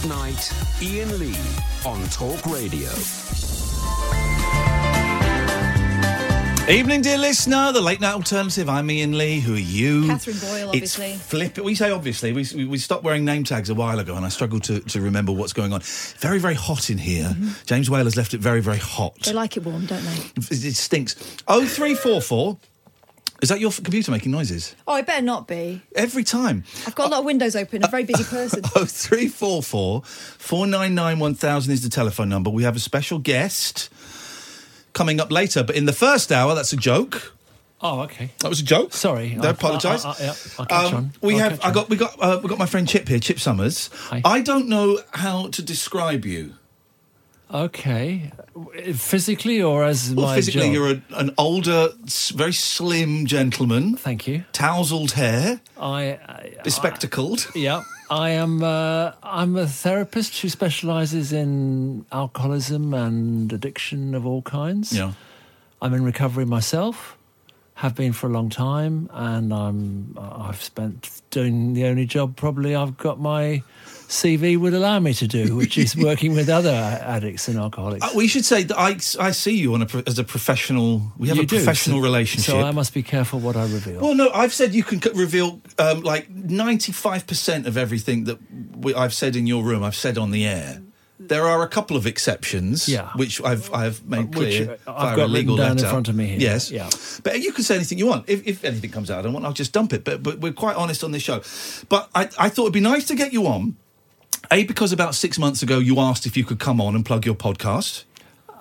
Late Night, Iain Lee on Talk Radio. Evening, dear listener. The late night alternative. I'm Iain Lee. Who are you? Catherine Boyle, obviously. It's flip. We say obviously. We, we, we stopped wearing name tags a while ago, and I struggled to, to remember what's going on. Very, very hot in here. Mm-hmm. James Whale has left it very, very hot. They like it warm, don't they? It, it stinks. Oh three four four. Is that your computer making noises Oh, it better not be. every time? I've got a lot of windows open. I'm a very busy person. Oh three four four four nine nine one thousand is the telephone number. We have a special guest coming up later, but in the first hour, that's a joke. Oh, okay. That was a joke. Sorry. I apologise. I, I, I, yeah, I'll catch Um, on. we I'll have. catch I on. got. We got. Uh, we got my friend Chip here, Chip Somers. Hi. I don't know how to describe you. Okay. Physically or as Well, my physically, job? you're a, an older, very slim gentleman, Thank you. tousled hair, I. I bespectacled. yeah. I am. Uh, I'm a therapist who specialises in alcoholism and addiction of all kinds. yeah. I'm in recovery myself. Have been for a long time, and I'm. I've spent doing the only job probably I've got my CV would allow me to do, which is working with other addicts and alcoholics. Uh, we should say that I, I see you on a, as a professional. We have You a do, professional so- relationship. So I must be careful what I reveal. Well, no, I've said you can c- reveal um, like 95% of everything that we, I've said in your room, I've said on the air. There are a couple of exceptions, Yeah. which I've I've made clear. uh, I've via got legal down in front of me here. Yes, Yeah. But you can say anything you want. If, if anything comes out, I don't want. I'll just dump it. But but we're quite honest on this show. But I, I thought it'd be nice to get you on. A because about six months ago you asked if you could come on and plug your podcast.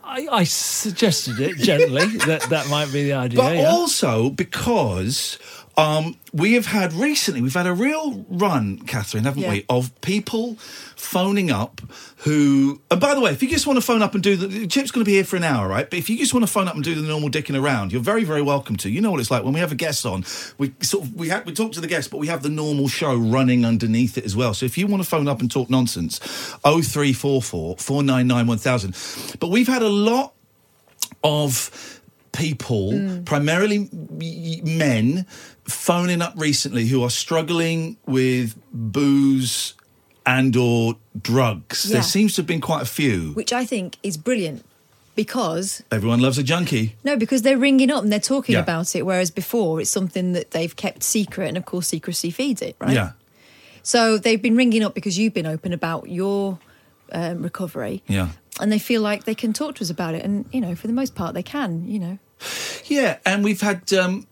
I, I suggested it gently that that might be the idea. But yeah. also because um, we have had recently, we've had a real run, Catherine, haven't Yeah. we, of people phoning up who. And by the way, if you just want to phone up and do the. Chip's going to be here for an hour, right? But if you just want to phone up and do the normal dicking around, you're very, very welcome to. You know what it's like when we have a guest on. We sort of we have we talk to the guest, but we have the normal show running underneath it as well. So if you want to phone up and talk nonsense, 0344 499 1000. But we've had a lot of people, primarily men, phoning up recently who are struggling with booze and or drugs. Yeah. There seems to have been quite a few. Which I think is brilliant because Everyone loves a junkie. no, because they're ringing up and they're talking Yeah. about it, whereas before it's something that they've kept secret, and of course secrecy feeds it, right? Yeah. So they've been ringing up because you've been open about your um, recovery, Yeah. and they feel like they can talk to us about it, and you know, for the most part, they can. You know, Yeah, and we've had um,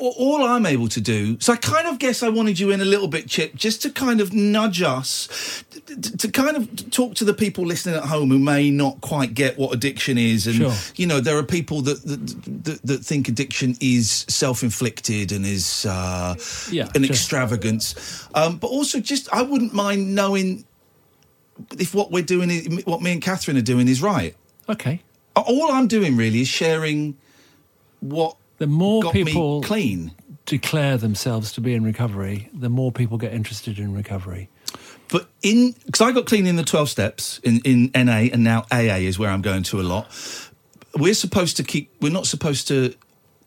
all I'm able to do. So I kind of guess I wanted you in a little bit, Chip, just to kind of nudge us, to kind of talk to the people listening at home who may not quite get what addiction is. And Sure. you know, there are people that that, that, that think addiction is self-inflicted and is uh, Yeah, an just- extravagance. Um, but also, just I wouldn't mind knowing if what we're doing, is, what me and Catherine are doing, is right. okay. All I'm doing really is sharing what The more got people me clean. declare themselves to be in recovery, the more people get interested in recovery. But in because I got clean in the twelve steps in in NA and now AA is where I'm going to a lot. We're supposed to keep. We're not supposed to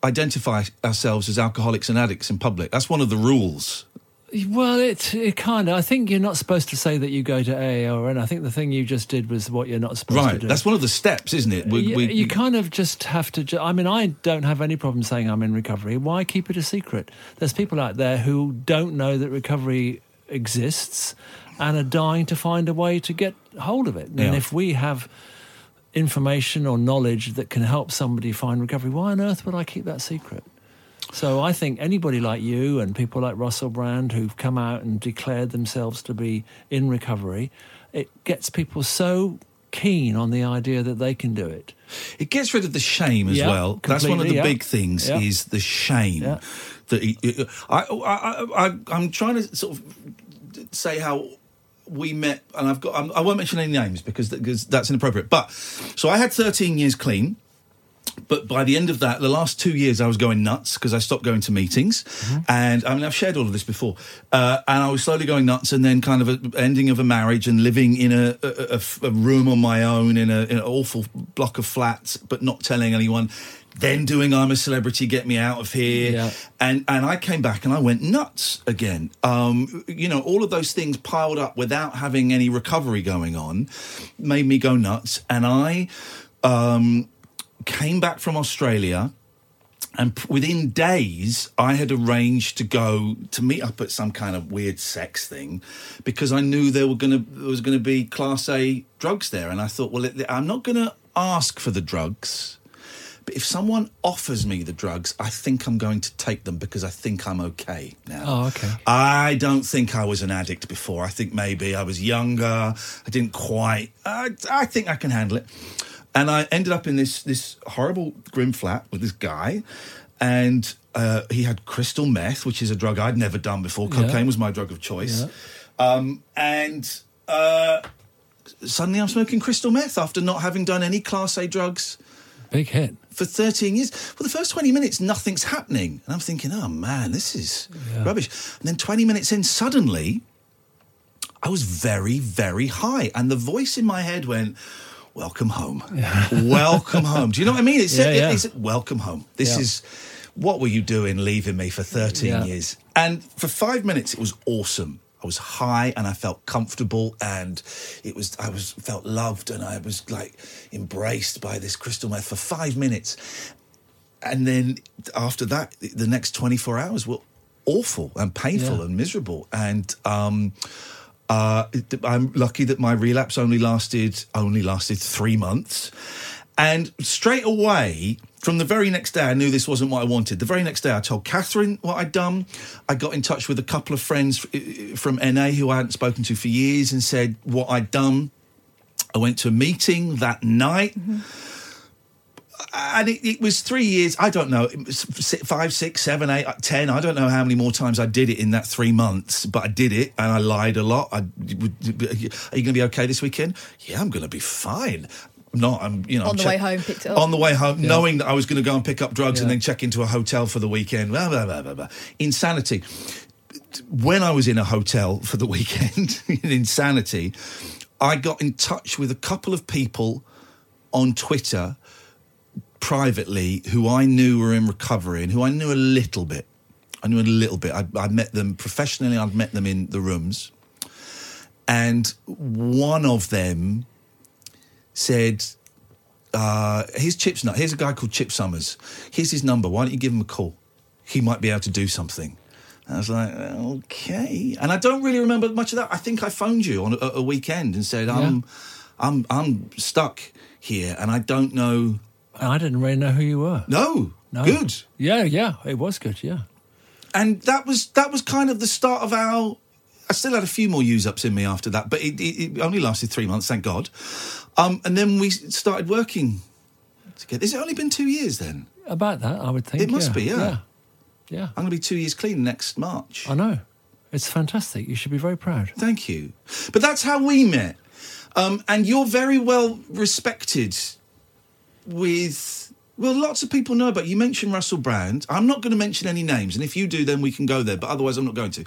identify ourselves as alcoholics and addicts in public. That's one of the rules. Well, it, it kind of. I think you're not supposed to say that you go to AA or N. I think the thing you just did was what you're not supposed to Right. do. That's one of the steps, isn't it? We, you, we- you kind of just have to. Ju- I mean, I don't have any problem saying I'm in recovery. Why keep it a secret? There's people out there who don't know that recovery exists and are dying to find a way to get hold of it. And Yeah. if we have information or knowledge that can help somebody find recovery, why on earth would I keep that secret? So I think anybody like you and people like Russell Brand who've come out and declared themselves to be in recovery, it gets people so keen on the idea that they can do it. It gets rid of the shame as Yeah, well. That's one of the yeah. big things Yeah. is the shame. That he- I, I, I, I'm trying to sort of say how we met, and I've got. I'm, I won't mention any names because because that's inappropriate. But so I had 13 years clean. But by the end of that, the last two years, I was going nuts because I stopped going to meetings. And I mean, I've shared all of this before. Uh, and I was slowly going nuts, and then kind of a ending of a marriage and living in a room on my own in, a, in an awful block of flats, but not telling anyone. Then doing I'm a Celebrity, Get Me Out of Here. Yeah. And, and I came back and I went nuts again. Um, you know, all of those things piled up without having any recovery going on made me go nuts. And I um, came back from Australia. And p- within days, I had arranged to go to meet up at some kind of weird sex thing, because I knew there were going to there was going to be Class A drugs there, and I thought, well, it, I'm not going to ask for the drugs, but if someone offers me the drugs, I think I'm going to take them because I think I'm okay now. Oh, okay. I don't think I was an addict before. I think maybe I was younger. I didn't quite. I, I think I can handle it. And I ended up in this this horrible grim flat with this guy, and uh, he had crystal meth, which is a drug I'd never done before. Yeah. Cocaine was my drug of choice. Yeah. Um, and uh, suddenly I'm smoking crystal meth after not having done any Class A drugs Big hit. for 13 years. Well, the first 20 minutes, nothing's happening. And I'm thinking, oh man, this is Yeah. rubbish. And then 20 minutes in, suddenly, I was very, very high. And the voice in my head went, Welcome home. welcome home. Do you know what I mean? It said, Yeah, yeah. It, said Welcome home. This Yeah. is what were you doing leaving me for 13 Yeah. years? And for five minutes, it was awesome. I was high and I felt comfortable and it was I was felt loved and I was like embraced by this crystal meth for five minutes. And then after that, the next 24 hours were awful and painful Yeah. and miserable. And um, uh, I'm lucky that my relapse only lasted only lasted three months. And straight away, from the very next day, I knew this wasn't what I wanted. The very next day, I told Catherine what I'd done. I got in touch with a couple of friends from NA who I hadn't spoken to for years and said what I'd done. I went to a meeting that night and it, it was three years. I don't know, it was si- five, six, seven, eight, uh, ten. I don't know how many more times I did it in that three months, but I did it, and I lied a lot. I, are you going to be okay this weekend? Yeah, I'm going to be fine. Not, I'm, you know, On I'm the way home, picked up. on the way home, knowing that I was going to go and pick up drugs and then check into a hotel for the weekend. Blah, blah, blah, blah, blah. Insanity. When I was in a hotel for the weekend, in insanity, I got in touch with a couple of people on Twitter privately who I knew were in recovery and who I knew a little bit. I knew a little bit. I, I met them professionally. I'd met them in the rooms, and one of them said, uh, "Here's Chip's nut. Here's a guy called Chip Somers. Here's his number. Why don't you give him a call? He might be able to do something." And I was like, "Okay." And I don't really remember much of that. I think I phoned you on a, a weekend and said, "I'm, I'm, I'm stuck here, and I don't know." I didn't really know who you were. No, No. good. Yeah, yeah, it was good. Yeah. and that was that was kind of the start of our. I still had a few more use ups in me after that, but it, it, it only lasted three months, thank God. Um, and then we started working together. Has it only been two years then? About that, I would think. It must yeah. be, yeah. Yeah. Yeah. I'm going to be two years clean next March. I know. It's fantastic. You should be very proud. Thank you. But that's how we met. Um, and you're very well respected with. Well, lots of people know about you. mentioned Russell Brand. I'm not going to mention any names, and if you do, then we can go there. But otherwise, I'm not going to.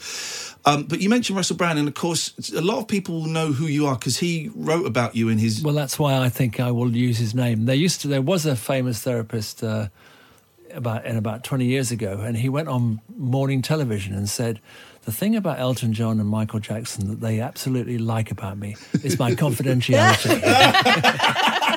Um, but you mentioned Russell Brand, and of course, a lot of people will know who you are because he wrote about you in his. Well, that's why I think I will use his name. There used to, there was a famous therapist uh, about in about twenty years ago, and he went on morning television and said, "The thing about Elton John and Michael Jackson that they absolutely like about me is my confidentiality."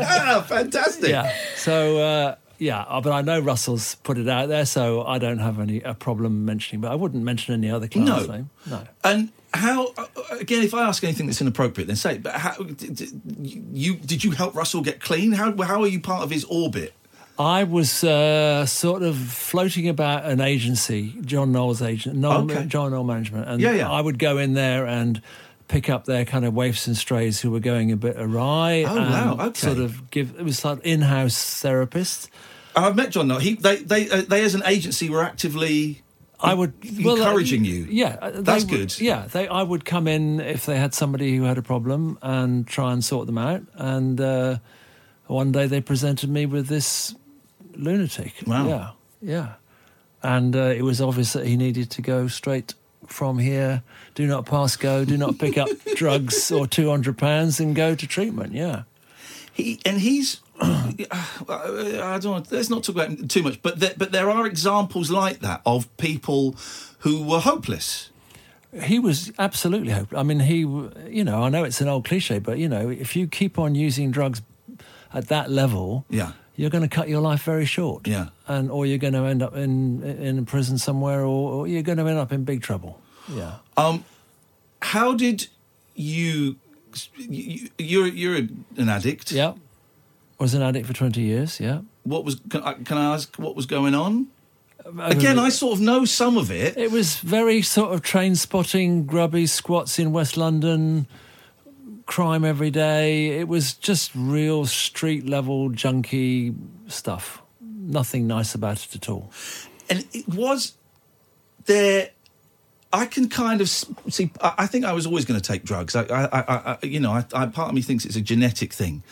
ah, fantastic! yeah. So. Uh, yeah, uh, but I know Russell's put it out there, so I don't have any a problem mentioning. But I wouldn't mention any other class No. name. No. And how? uh, Again, if I ask anything that's inappropriate, then say. it. But how? Did, you did you help Russell get clean? How how are you part of his orbit? I was uh, sort of floating about an agency, John Noel's agent, Noel, Okay. John Noel Management, and Yeah, yeah. I would go in there and pick up their kind of waifs and strays who were going a bit awry. Oh, and wow, okay. Sort of give it was like in-house therapist. I've met John. Now he they they uh, they as an agency were actively. I would well, uh, encouraging you. Yeah, uh, That's would- good. Yeah, they. I would come in if they had somebody who had a problem and try and sort them out. And uh, one day they presented me with this lunatic. Wow. Yeah, yeah. And uh, it was obvious that he needed to go straight from here. Do not pass go. Do not pick up drugs or two hundred pounds and go to treatment. Yeah. He and he's. Uh, I don't want. Let's not talk about him too much, but there, but there are examples like that of people who were hopeless. He was absolutely hopeless. I mean, he, you know, I know it's an old cliche, but you know, if you keep on using drugs at that level, Yeah. You're going to cut your life very short. Yeah. and or you're going to end up in in a prison somewhere, or, or you're going to end up in big trouble. Yeah. Um, how did you? you you're you're an addict. Yeah. Was an addict for twenty years. Yeah. What was? Can I, can I ask what was going on? Again, I sort of know some of it. It was very sort of train spotting, grubby squats in West London, crime every day. It was just real street level junkie stuff. Nothing nice about it at all. and it was there i can kind of see i I think i was always going to take drugs i, I, I, I you know I, I, part of me thinks it's a genetic thing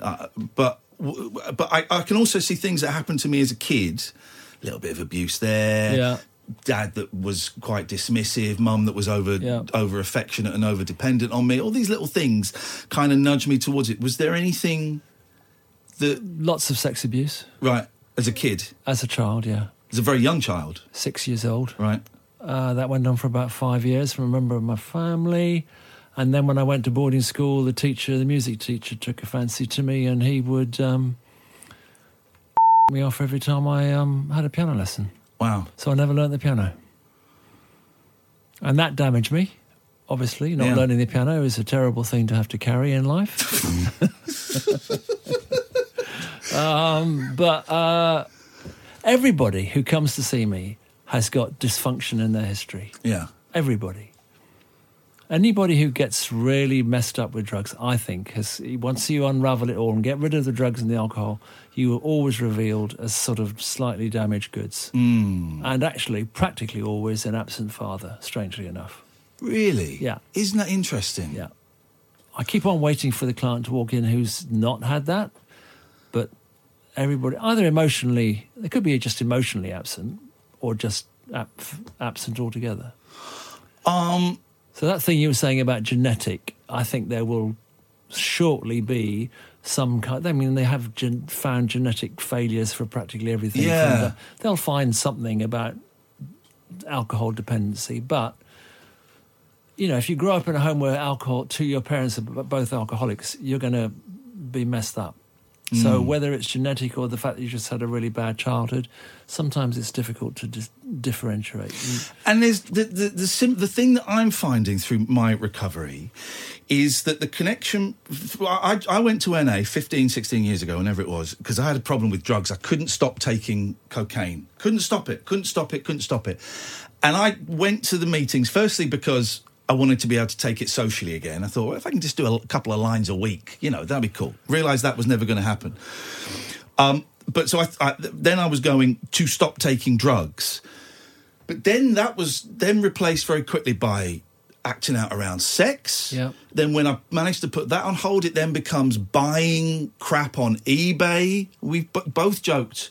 uh, but but I, I can also see things that happened to me as a kid a little bit of abuse there Yeah. Dad that was quite dismissive mum that was over Yeah. over affectionate and over dependent on me all these little things kind of nudged me towards it was there anything that Lots of sex abuse right as a kid as a child. Yeah, as a very young child six years old. right Uh, that went on for about five years from a member of my family. And then when I went to boarding school, the teacher, the music teacher, took a fancy to me and he would um, me off every time I um, had a piano lesson. Wow So I never learnt the piano. And that damaged me. Obviously, not Yeah. learning the piano is a terrible thing to have to carry in life. um, but uh, everybody who comes to see me has got dysfunction in their history. yeah Everybody. Anybody who gets really messed up with drugs, I think, has once you unravel it all and get rid of the drugs and the alcohol, you are always revealed as sort of slightly damaged goods, mm. and actually, practically always an absent father. Strangely enough, Really? Yeah. Isn't that interesting? yeah. I keep on waiting for the client to walk in who's not had that, but everybody either emotionally, they could be just emotionally absent, or just ab- absent altogether. Um, So that thing you were saying about genetic, I think there will shortly be some kind. I mean, they have gen- found genetic failures for practically everything. Yeah. the- they'll find something about alcohol dependency, but you know, if you grow up in a home where alcohol, two of your parents are both alcoholics, you're going to be messed up. So Mm. whether it's genetic or the fact that you just had a really bad childhood, sometimes it's difficult to dis- differentiate. And there's the the the, sim- the thing that I'm finding through my recovery is that the connection. I, I went to NA 15, 16 years ago, whenever it was, because I had a problem with drugs. I couldn't stop taking cocaine. Couldn't stop it. Couldn't stop it. Couldn't stop it. And I went to the meetings firstly because I wanted to be able to take it socially again. I thought, well, if I can just do a couple of lines a week, you know, that'd be cool. Realised that was never going to happen. Um, but so I, I, then I was going to stop taking drugs. But then that was then replaced very quickly by acting out around sex. Yeah. Then when I managed to put that on hold, it then becomes buying crap on eBay. We've b- both joked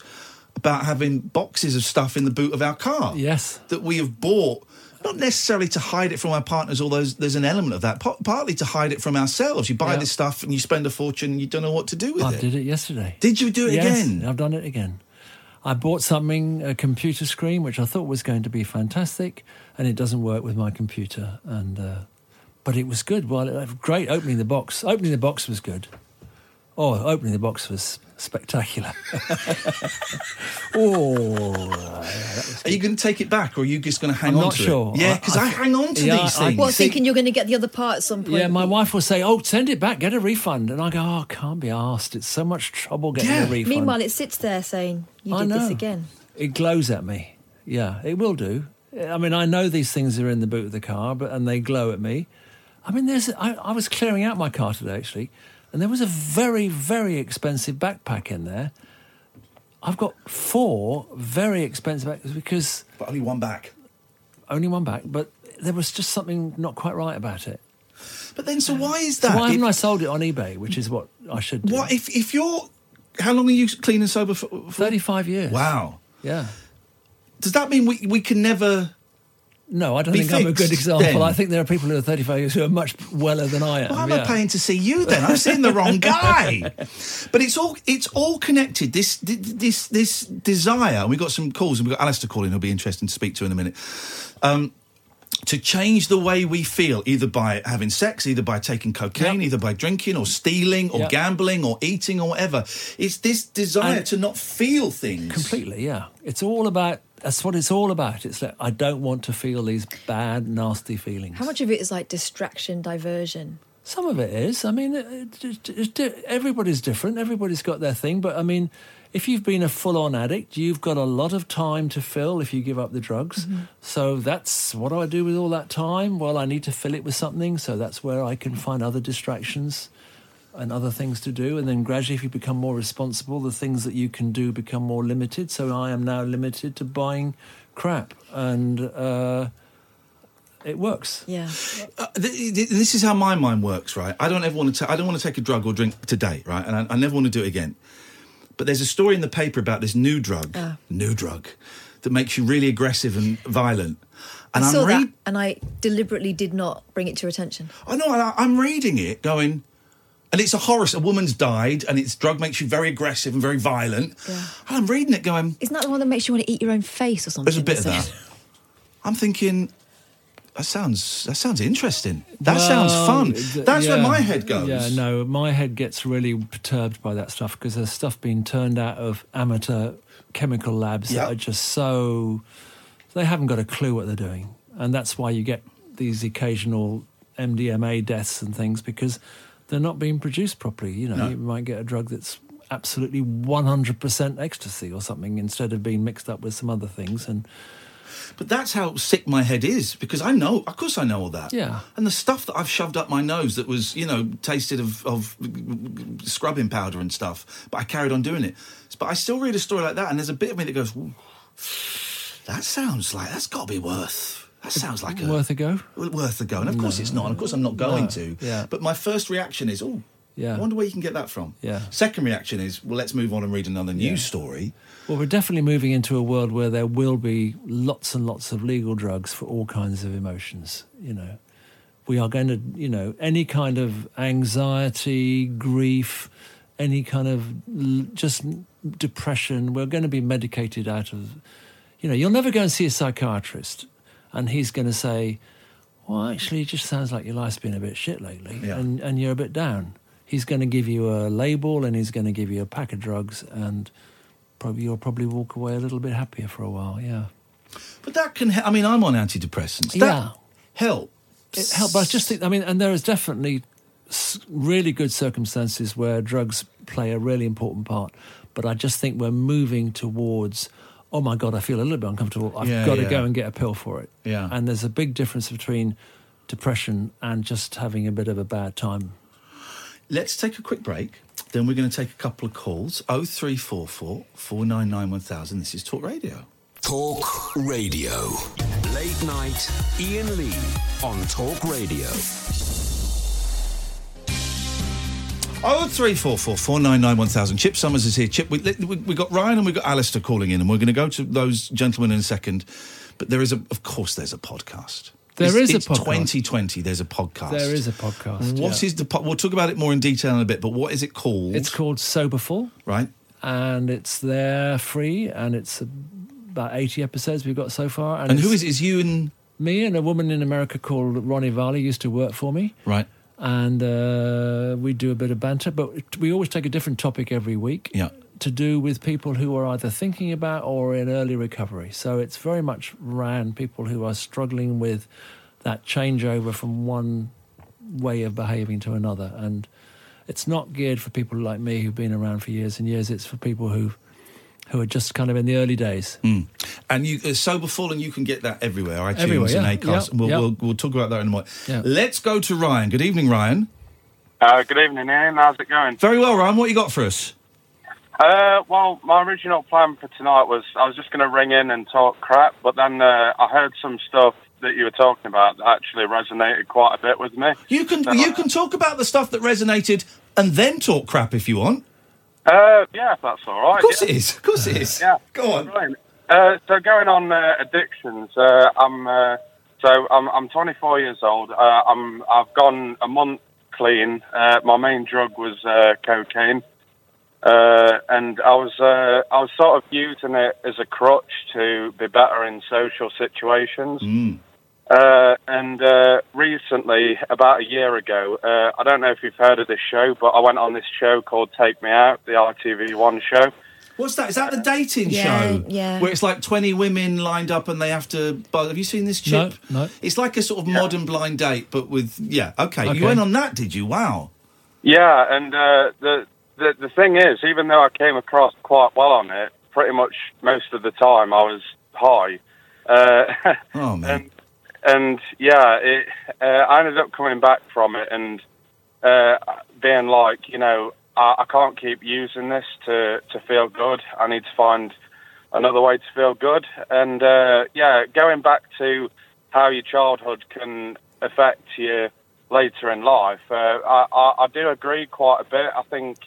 about having boxes of stuff in the boot of our car Yes. that we have bought. Not necessarily to hide it from our partners, although there's, there's an element of that. P- partly to hide it from ourselves. You buy Yeah. this stuff and you spend a fortune and you don't know what to do with I it. I did it yesterday. Did you do it yes, again? I've done it again. I bought something, a computer screen, which I thought was going to be fantastic, and it doesn't work with my computer. And uh, but it was good. Well, great opening the box. Opening the box was good. Oh, opening the box was spectacular. oh, Are you going to take it back, or are you just going to hang I'm on not to sure. it? Yeah, because I I, th- hang on to Yeah, these I- things. What, See- thinking you're going to get the other part at some point? yeah. My wife will say, "Oh, send it back, get a refund," and I go, "Oh, I can't be asked. It's so much trouble getting Yeah. a refund." Meanwhile, it sits there saying, you I did this again. It glows at me. Yeah, it will do. I mean, I know these things are in the boot of the car, but and they glow at me. I mean, there's. I, I was clearing out my car today actually, and there was a very, very expensive backpack in there. I've got four very expensive backpacks because but only one back. only one back, but there was just something not quite right about it. But then, so why is So that? why haven't If- I sold it on eBay, which is what I should do? what if if you're how long are you clean and sober for? for? 35 years. Wow. Yeah. Does that mean we, we can never? No, I don't think I'm a good example. then. I think there are people who are 35 years who are much weller than I am. Why am yeah. I paying to see you then? I'm seeing the wrong guy. But it's all it's all connected. This this this desire. And we've got some calls, and we've got Alistair calling. Who'll be interesting to speak to in a minute. Um, to change the way we feel, either by having sex, either by taking cocaine, Yep. either by drinking or stealing or Yep. gambling or eating or whatever. It's this desire And- to not feel things. Completely, yeah. It's all about. That's what it's all about. It's like I don't want to feel these bad, nasty feelings. How much of it is like distraction, diversion? Some of it is. I mean, it, it, it's everybody's different. Everybody's got their thing. But I mean, if you've been a full-on addict, you've got a lot of time to fill if you give up the drugs. Mm-hmm. So that's what do I do with all that time? Well, I need to fill it with something. So that's where I can find other distractions and other things to do. And then gradually, if you become more responsible, the things that you can do become more limited. So I am now limited to buying crap, and uh, it works. Yeah. Uh, th- th- this is how my mind works, right? I don't ever want to. Ta- I don't want to take a drug or drink today, right? And I, I never want to do it again. But there's a story in the paper about this new drug, Ah. new drug, that makes you really aggressive and violent. And I am saw that and I deliberately did not bring it to your attention. I know. I, I'm reading it, going, and it's a horror. A woman's died, and its drug makes you very aggressive and very violent. Yeah. And I'm reading it, going, Isn't that the one that makes you want to eat your own face or something? there's a bit of that. said? I'm thinking. That sounds that sounds interesting. That sounds fun. th- That's where my head goes. Yeah, no, my head gets really perturbed by that stuff because there's stuff being turned out of amateur chemical labs Yeah. that are just so they haven't got a clue what they're doing, and that's why you get these occasional MDMA deaths and things because they're not being produced properly. You know, No. you might get a drug that's absolutely 100% ecstasy or something instead of being mixed up with some other things and But that's how sick my head is because I know, of course, I know all that. Yeah. And the stuff that I've shoved up my nose that was, you know, tasted of, of scrubbing powder and stuff, but I carried on doing it. But I still read a story like that, and there's a bit of me that goes, "That sounds like that's got to be worth." That sounds like a worth a go. worth a go. And of course, it's not. And of course, I'm not going No. to. Yeah. But my first reaction is, "Oh, Yeah. I wonder where you can get that from." Yeah. Second reaction is, "Well, let's move on and read another news Yeah. story." Well, we're definitely moving into a world where there will be lots and lots of legal drugs for all kinds of emotions. You know, we are going to, you know, any kind of anxiety, grief, any kind of just depression, we're going to be medicated out of. You know, you'll never go and see a psychiatrist, and he's going to say, "Well, actually, it just sounds like your life's been a bit shit lately, Yeah. and and you're a bit down." He's going to give you a label, and he's going to give you a pack of drugs, and probably you'll probably walk away a little bit happier for a while. Yeah, But that can. I mean, I'm on antidepressants. That Yeah. help. it helps. But I just think, I mean, and there is definitely really good circumstances where drugs play a really important part. But I just think we're moving towards. Oh my God, I feel a little bit uncomfortable. I've Yeah, got to go and get a pill for it. Yeah. And there's a big difference between depression and just having a bit of a bad time. Let's take a quick break. Then we're going to take a couple of calls. 0344 499 1000. This is Talk Radio. Talk Radio. Late night, Iain Lee on Talk Radio. 0344 499 1000. Chip Somers is here. Chip, we, we, we got Ryan and we got Alistair calling in, and we're going to go to those gentlemen in a second. But there is a, of course, there's a podcast. There There is is a podcast. 2020. There's a podcast. There is a podcast. What yeah. is the? Po- we'll talk about it more in detail in a bit. But what is it called? It's called Soberful. right. and it's there free, and it's about eighty episodes we've got so far. And who it's is it? Is you and me and a woman in America called Ronnie Valli used to work for me, right? And uh, we do a bit of banter, but we always take a different topic every week. Yeah. To do with people who are either thinking about or in early recovery. So it's very much ran people who are struggling with that changeover from one way of behaving to another. And it's not geared for people like me who've been around for years and years. It's for people who who are just kind of in the early days. Mm. And you, uh, Soberful, and you can get that everywhere. iTunes Everywhere, yeah. and Acast. Yep, We'll, yep. we'll we'll talk about that in a moment. Yeah. Let's go to Ryan. Good evening, Ryan. Uh, good evening, Iain. How's it going? Very well, Ryan. What you got for us? Uh, well, my original plan for tonight was I was just going to ring in and talk crap, but then uh, I heard some stuff that you were talking about that actually resonated quite a bit with me. You can So, you can talk about the stuff that resonated and then talk crap if you want. Uh, yeah, that's all right. Of course yeah. it is. Of course it is. Yeah. Go on. Right. Uh, so going on uh, addictions, uh, I'm uh, so I'm, I'm 24 years old. Uh, I'm I've gone a month clean. Uh, my main drug was uh, cocaine, uh, and I was uh, I was sort of using it as a crutch to be better in social situations. Mm. Uh, and uh, recently, about a year ago, uh, I don't know if you've heard of this show, but I went on this show called Take Me Out, the ITV1 show. What's that? Is that the dating Yeah, show? yeah. Where it's like 20 women lined up and they have to. But have you seen this No, chip? no. It's like a sort of modern blind date, but with. Yeah, okay. Okay. You went on that, did you? Wow. Yeah, and uh, the, the the thing is, even though I came across quite well on it, pretty much most of the time I was high. Uh, Oh, man. and and yeah, it, uh, I ended up coming back from it and uh, being like, you know, I, I can't keep using this to to feel good. I need to find another way to feel good. And uh, yeah, going back to how your childhood can affect you later in life, uh, I, I, I do agree quite a bit. I think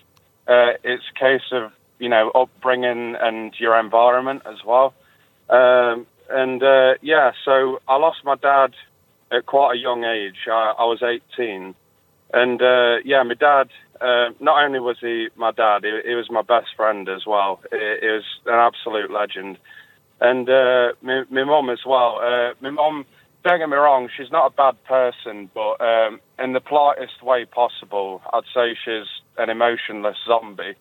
uh, it's a case of you know upbringing and your environment as well. Um, and uh, yeah, so I lost my dad at quite a young age. I, I was 18, and uh, yeah, my dad. Uh, not only was he my dad, he, he was my best friend as well. He, he was an absolute legend, and uh, my, my mum as well. Uh, my mum, don't get me wrong, she's not a bad person, but um, in the politest way possible, I'd say she's an emotionless zombie.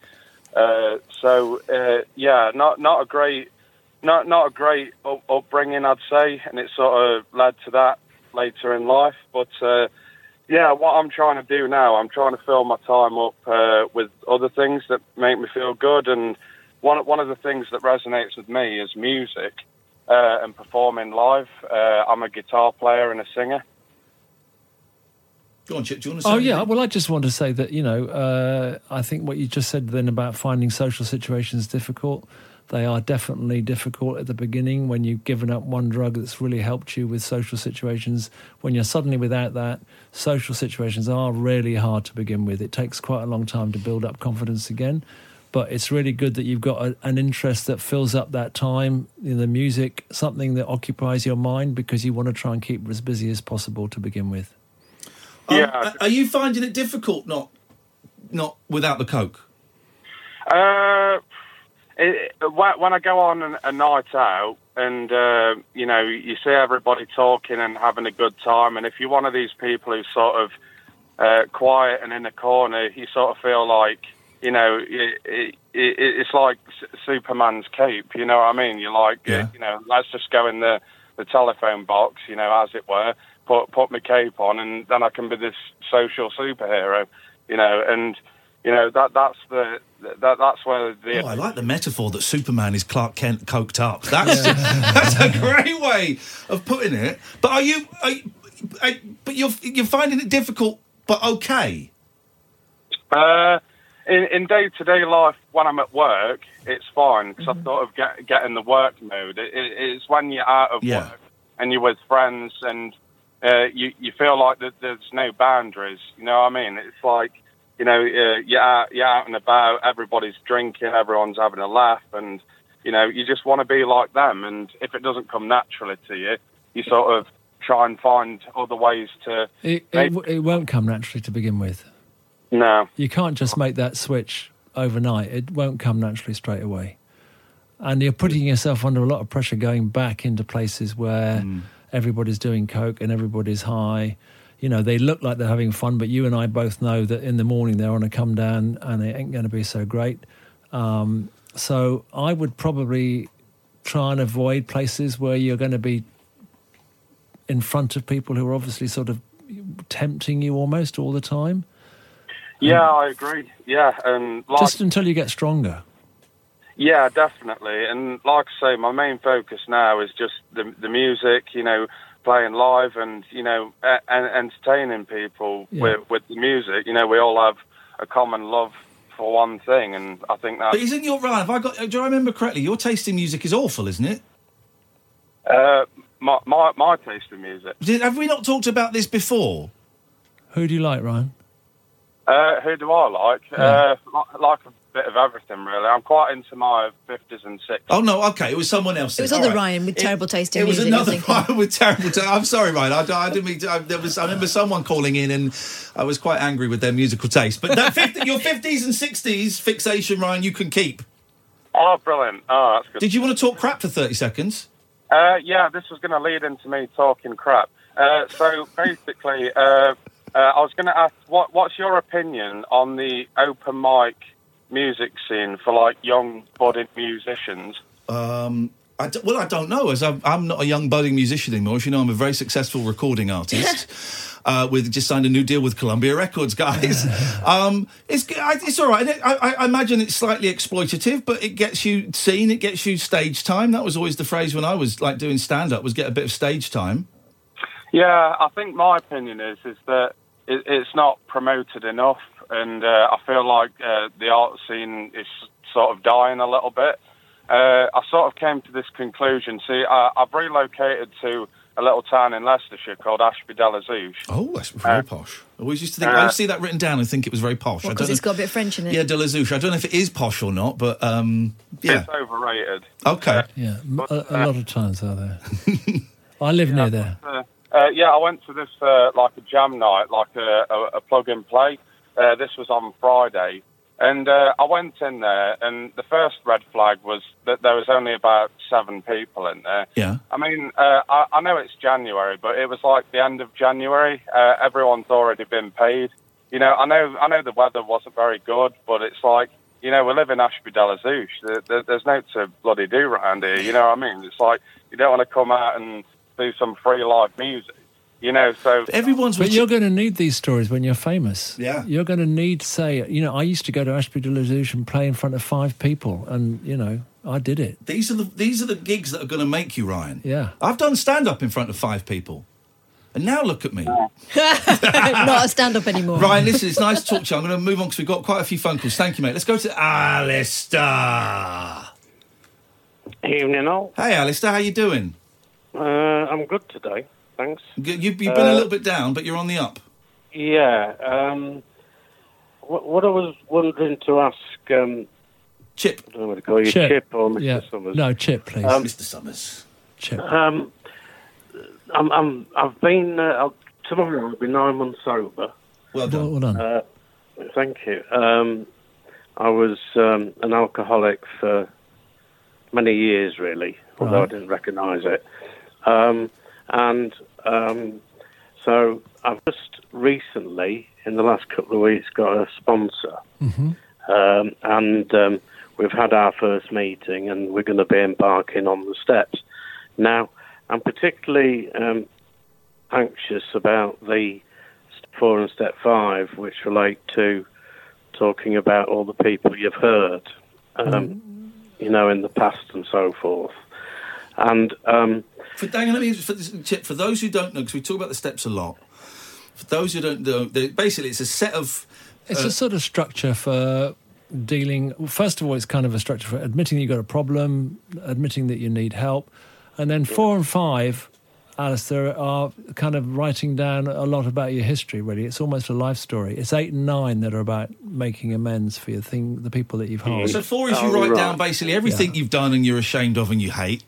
Uh, so uh, yeah, not not a great, not not a great up, upbringing, I'd say, and it sort of led to that later in life. But uh, yeah, what I'm trying to do now, I'm trying to fill my time up uh, with other things that make me feel good, and one one of the things that resonates with me is music uh, and performing live. Uh, I'm a guitar player and a singer. Go on, Chip. Do you want to say Oh yeah, well, I just want to say that you know, uh, I think what you just said then about finding social situations difficult. They are definitely difficult at the beginning when you've given up one drug that's really helped you with social situations. When you're suddenly without that, social situations are really hard to begin with. It takes quite a long time to build up confidence again. But it's really good that you've got a, an interest that fills up that time in the music, something that occupies your mind because you want to try and keep as busy as possible to begin with. Um, Yeah. Are you finding it difficult not not without the coke? Uh, it, when I go on a night out and, uh, you know, you see everybody talking and having a good time, and if you're one of these people who's sort of uh, quiet and in the corner, you sort of feel like, you know, it, it, it, it's like Superman's cape, you know what I mean? You're like, Yeah. you know, let's just go in the, the telephone box, you know, as it were, put, put my cape on, and then I can be this social superhero, you know, and, you know, that that's the, that, that's where the, Oh, I like the metaphor that Superman is Clark Kent coked up. That's that's a great way of putting it. But are you? Are you are, but you're you're finding it difficult, but okay. Uh, in, in day-to-day life, when I'm at work, it's fine because I sort of get get in the work mode. It, it, it's when you're out of Yeah. work and you're with friends and uh, you you feel like that there's no boundaries. You know what I mean? It's like you know uh, you're out, you're out and about. Everybody's drinking. Everyone's having a laugh, and you know you just want to be like them. And if it doesn't come naturally to you, you sort of try and find other ways to. It, it, make- w- it won't come naturally to begin with. no. You can't just make that switch overnight. It won't come naturally straight away. And you're putting yourself under a lot of pressure going back into places where everybody's doing coke and everybody's high. You know, they look like they're having fun, but you and I both know that in the morning they're on a come down and it ain't going to be so great. Um, so I would probably try and avoid places where you're going to be in front of people who are obviously sort of tempting you almost all the time. Yeah, I agree. Yeah, and like, just until you get stronger. Yeah, definitely. And like I say, my main focus now is just the the music. You know, playing live and you know, a- and entertaining people Yeah. with with the music. You know, we all have a common love for one thing, and I think that. But that isn't your right? Have I got? Do I remember correctly? Your taste in music is awful, isn't it? uh, my, my my taste in music. Did, have we not talked about this before? Who do you like, Ryan? Uh, who do I like? Uh, like? Like bit of everything, really. I'm quite into my 50s and 60s. Oh no, okay, it was someone else. It was then. other All Ryan with terrible taste in it music, was I another think. Ryan with terrible taste. I'm sorry, Ryan. I, I didn't mean. To, I, there was. I remember someone calling in, and I was quite angry with their musical taste. But that 50, your 50s and 60s fixation, Ryan, you can keep. Oh, brilliant. Oh, that's good. Did you want to talk crap for 30 seconds? Uh, yeah, this was going to lead into me talking crap. Uh, so basically, uh, uh, I was going to ask, what, what's your opinion on the open mic music scene for like young budding musicians? Um, I d- well, I don't know, as I'm, I'm not a young budding musician anymore. As you know, I'm a very successful recording artist. Uh, with just signed a new deal with Columbia Records, guys. um, it's I- it's all right. I, I, I imagine it's slightly exploitative, but it gets you seen. It gets you stage time. That was always the phrase when I was like doing stand up was get a bit of stage time. Yeah, I think my opinion is is that it, it's not promoted enough, and uh, I feel like uh, the art scene is sort of dying a little bit. Uh, I sort of came to this conclusion. See, I, I've relocated to a little town in Leicestershire called Ashby de la Zouch. Oh, that's very Uh, posh. I always used to think uh, I always see that written down and think it was very posh. I Because don't it's know- got a bit French in it. Yeah, de la Zouch. I don't know if it is posh or not, but um, yeah. It's overrated. Okay. Yeah, m- a, a lot of times are there. I live near there. Uh, uh, yeah, I went to this uh, like a jam night, like a, a, a plug and play. Uh, this was on Friday, and uh, I went in there, and the first red flag was that there was only about seven people in there. Yeah. I mean, uh, I, I know it's January, but it was like the end of January. Uh, everyone's already been paid. You know, I know, I know the weather wasn't very good, but it's like, you know, we live in Ashby de la Zouch. There, there, there's no to bloody do around here. You know what I mean? It's like you don't want to come out and do some free live music. You know, so Everyone's But you're going to need these stories when you're famous. Yeah. You're going to need, say, you know, I used to go to Ashby de la Zouch and play in front of five people, and you know, I did it. These are the these are the gigs that are going to make you, Ryan. Yeah. I've done stand up in front of five people, and now look at me, Not a stand up anymore. Ryan. Listen, it's nice to talk to you. I'm going to move on because we've got quite a few phone calls. Thank you, mate. Let's go to Alistair. Evening all. Hey, Alistair, how you doing? Uh, I'm good today, thanks. You, you've you've been a Uh, little bit down, but you're on the up. Yeah. Um, what, what I was wondering to ask, um, Chip, I don't know what to call you, Chip. Chip, or Mr. Yeah. Somers. No, Chip, please. Um, Mr. Somers. Chip. Um, I'm, I'm, I've been, uh, I'll, tomorrow I'll be nine months sober. Well well, done. well done. Uh, thank you. Um, I was um, an alcoholic for many years, really, although I didn't recognise it. Um, and um, so I've just recently, in the last couple of weeks, got a sponsor. Um, and um, we've had our first meeting, and we're going to be embarking on the steps. Now, I'm particularly um, anxious about the step four and step five, which relate to talking about all the people you've heard, um, you know, in the past and so forth. And um, For, hang on, let me for, this- For those who don't know, because we talk about the steps a lot. For those who don't know, basically it's a set of It's uh, a sort of structure for dealing. well, First of all, it's kind of a structure for admitting you've got a problem, admitting that you need help, and then four and five, Alistair, are kind of writing down a lot about your history. Really, it's almost a life story. It's eight and nine that are about making amends for your thing, the people that you've harmed. So four is Oh, you write right. down basically everything you've done and you're ashamed of and you hate.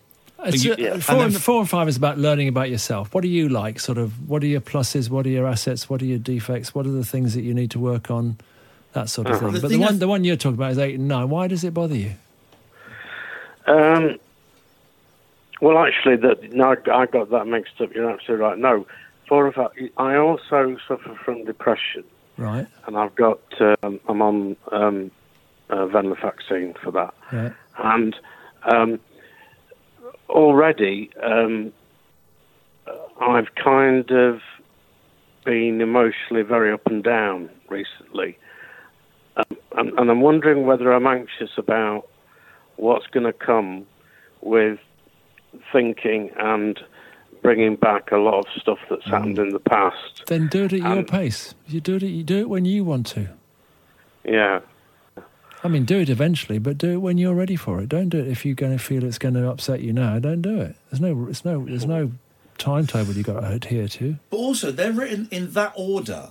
It's, you- uh, yeah. four, And and, then- four and five is about learning about yourself. What do you like? Sort of. What are your pluses? What are your assets? What are your defects? What are the things that you need to work on? That sort of Uh-huh. thing. The but thing the I- one, the one you're talking about is eight and nine. Why does it bother you? Um, well, actually, that no, I got that mixed up. You're absolutely right. No, four and five. I also suffer from depression, Right. and I've got. Um, I'm on um, uh, venlafaxine for that, Right. and um, already um, I've kind of been emotionally very up and down recently, um, and, and I'm wondering whether I'm anxious about what's going to come with thinking and bringing back a lot of stuff that's happened in the past. Then do it at your Um, pace. You do it. You do it when you want to. Yeah. I mean, do it eventually, but do it when you're ready for it. Don't do it if you're going to feel it's going to upset you now. Don't do it. There's no. There's no. There's no timetable you got to adhere to. But also they're written in that order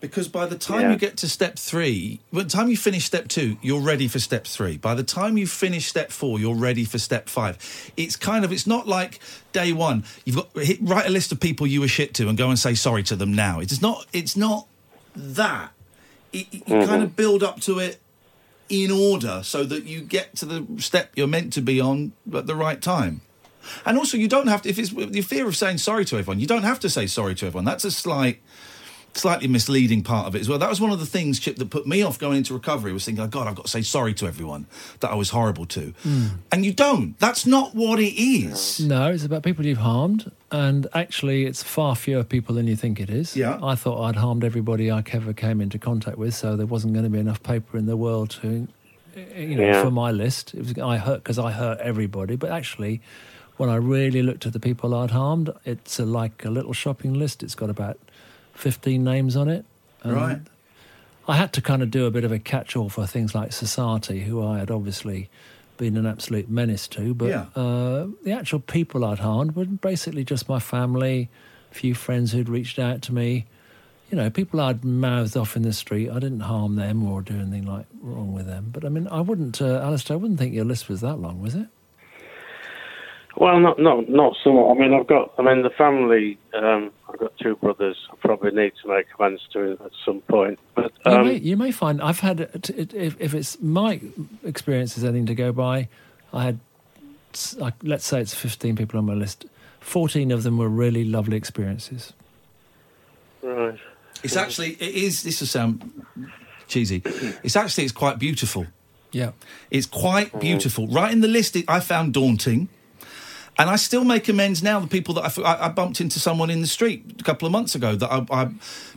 Because by the time Yeah. you get to step three, by the time you finish step two, you're ready for step three. By the time you finish step four, you're ready for step five. It's kind of, it's not like day one. You've got hit, write a list of people you were shit to and go and say sorry to them now. It's not. It's not that. It, it- you mm-hmm. kind of build up to it in order so that you get to the step you're meant to be on at the right time. And also, you don't have to. If it's the fear of saying sorry to everyone, you don't have to say sorry to everyone. That's a slight slightly misleading part of it as well. That was one of the things, Chip, that put me off going into recovery. Was thinking, oh God, I've got to say sorry to everyone that I was horrible to, hmm. and you don't. That's not what it is. No, it's about people you've harmed, and actually, it's far fewer people than you think it is. Yeah. I thought I'd harmed everybody I ever came into contact with, so there wasn't going to be enough paper in the world to, you know, Yeah. for my list. It was I hurt because I hurt everybody, but actually, when I really looked at the people I'd harmed, it's a, like a little shopping list. It's got about fifteen names on it. and Right. I had to kind of do a bit of a catch-all for things like society, who I had obviously been an absolute menace to. But Yeah. uh, the actual people I'd harmed were basically just my family, a few friends who'd reached out to me. You know, people I'd mouthed off in the street. I didn't harm them or do anything like wrong with them. But I mean, I wouldn't, uh, Alistair, I wouldn't think your list was that long, was it? Well, not not not so. much. I mean, I've got. I mean, the family. Um, I've got two brothers. I probably need to make amends to at some point. But you, um, may, you may find I've had it- it- if, if it's my experience is anything to go by, I had let's say it's fifteen people on my list. Fourteen of them were really lovely experiences. right. It's actually it is. This will sound cheesy. It's actually it's quite beautiful. Yeah, It's quite beautiful. Right in the list, I found daunting. And I still make amends now. The people that I bumped into someone in the street a couple of months ago that I, I